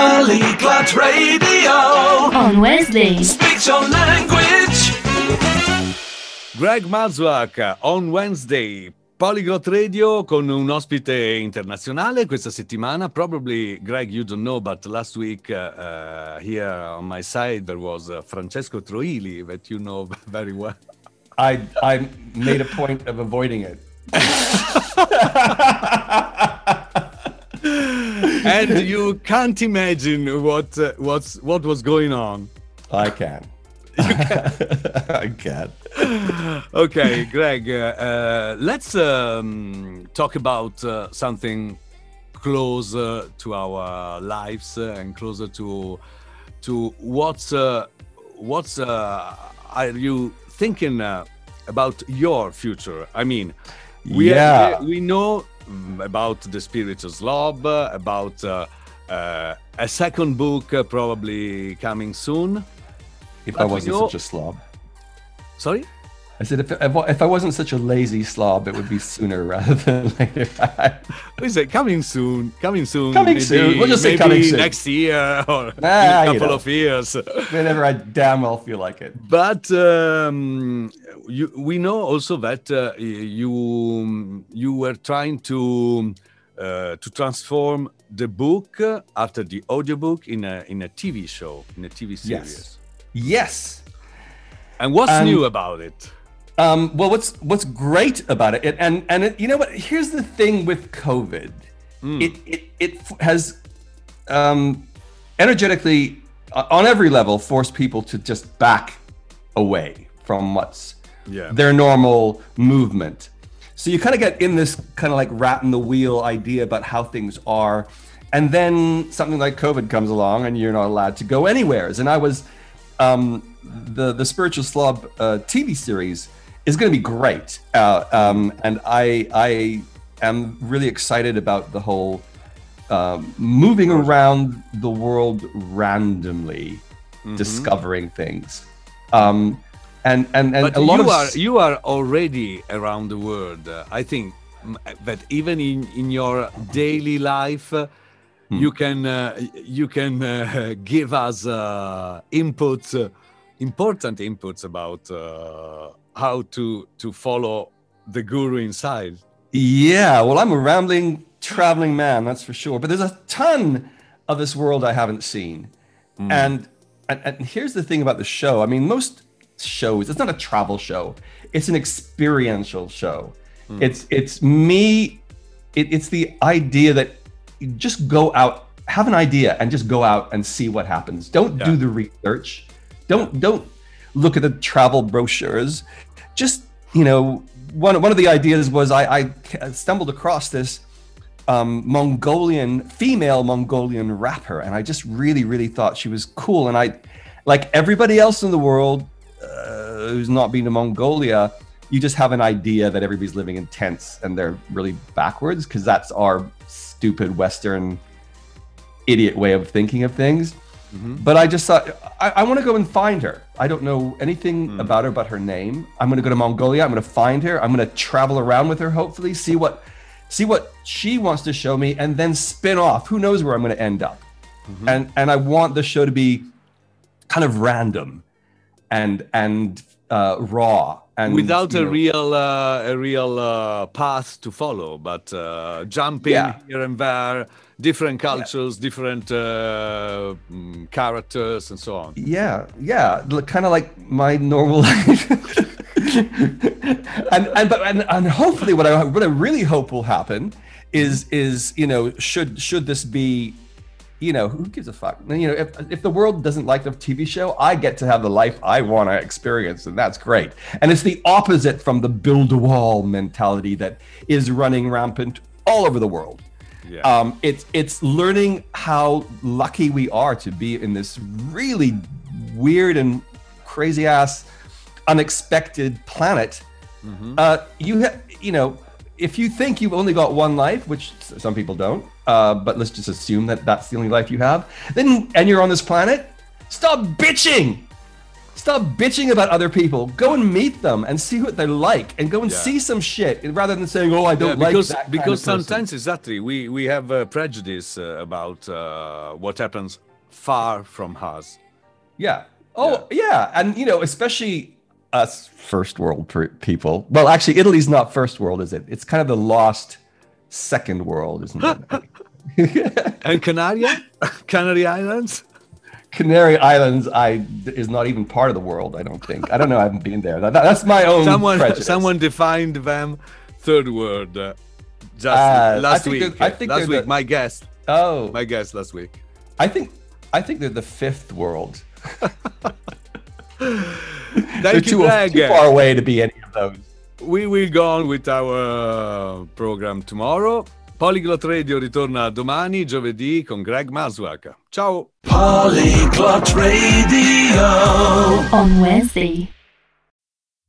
Polyglot Radio. On Wednesday. Speak your language. Greg Mazwak on Wednesday. Polyglot Radio con un ospite internazionale questa settimana. Probably, Greg, you don't know, but last week uh, uh, here on my side there was uh, Francesco Troili that you know very well. I I made a point of avoiding it. and you can't imagine what uh, what's what was going on. I can. I can. okay, Greg, uh, uh, let's um, talk about uh, something closer to our lives uh, and closer to to what's uh, what's uh, are you thinking about your future? I mean, we Yeah. we, we know about the Spiritual Slob, about uh, uh, a second book uh, probably coming soon. If I wasn't such a slob. Sorry. I said if, if if I wasn't such a lazy slob, it would be sooner rather than later. We say coming soon, coming soon. Coming soon. We'll just say coming soon. next year or Ah, a you couple know. of years. Whenever I damn well feel like it. But um, you, we know also that uh, you you were trying to uh, to transform the book after the audiobook in a in a TV show in a TV series. Yes. And what's Um, new about it? Um, well, what's what's great about it, and and, and it, you know what? Here's the thing with COVID, it it it has um, energetically uh, on every level forced people to just back away from what's Yeah. their normal movement. So you kind of get in this kind of like rat in the wheel idea about how things are, and then something like COVID comes along, and you're not allowed to go anywheres. And I was um, the the spiritual slob uh, TV series is going to be great, uh, um, and I I am really excited about the whole um, moving around the world randomly, discovering things, um, and and and But a lot you of are you are already around the world. Uh, I think that even in in your daily life, uh, Hmm. you can uh, you can uh, give us uh, inputs, uh, important inputs about uh, how to to follow the guru inside. Yeah, well, I'm a rambling, traveling man, that's for sure. But there's a ton of this world I haven't seen. Hmm. And, and and here's the thing about the show. I mean, most shows, it's not a travel show. It's an experiential show. Hmm. It's it's me. It, it's the idea that you just go out, have an idea, and just go out and see what happens. Don't do the research. Don't don't look at the travel brochures. Just you know, one one of the ideas was I, I stumbled across this um, Mongolian female Mongolian rapper, and I just really really thought she was cool. And I, like everybody else in the world uh, who's not been to Mongolia, you just have an idea that everybody's living in tents and they're really backwards because that's our stupid Western idiot way of thinking of things. Mm-hmm. But I just thought I, I want to go and find her. I don't know anything mm. about her but her name. I'm going to go to Mongolia. I'm going to find her. I'm going to travel around with her. Hopefully, see what see what she wants to show me, and then spin off. Who knows where I'm going to end up? Mm-hmm. And and I want the show to be kind of random and and uh, raw and without a know, real uh, a real uh, path to follow, but uh, jumping Yeah. here and there, different cultures, different uh, mm, characters, and so on. Yeah, yeah, kind of like my normal life. and and but and, and hopefully, what I what I really hope will happen is is you know should should this be you know who gives a fuck? You know if, if the world doesn't like the tv show i get to have the life i want to experience and that's great. And it's the opposite from the build a wall mentality that is running rampant all over the world. Yeah. um, it's it's learning how lucky we are to be in this really weird and crazy ass unexpected planet. Uh, you ha- you know if you think you've only got one life which some people don't uh, but let's just assume that that's the only life you have then and you're on this planet stop bitching stop bitching about other people go and meet them and see what they're like and go and Yeah. see some shit rather than saying oh i don't Yeah, like because that kind of because person." sometimes exactly we we have a prejudice uh, about uh, what happens far from us. Yeah. Oh, yeah. And, you know, especially us first world people. Well, actually, Italy's not first world, is it? It's kind of the lost second world, isn't it? And Canary, Canary Islands. Canary Islands, I is not even part of the world. I don't think. I don't know. I haven't been there. That, that's my own Someone prejudice. someone defined them third word uh, just Uh, I last think week. I think last week, the- my guest, Oh, my guest last week. I think I think they're the fifth world. they're Thank you, too, Greg. too far away to be any of those. We will go on with our uh, program tomorrow. Polyglot Radio ritorna domani, giovedì, con Greg Maswak. Ciao! Polyglot Radio. On Wednesday.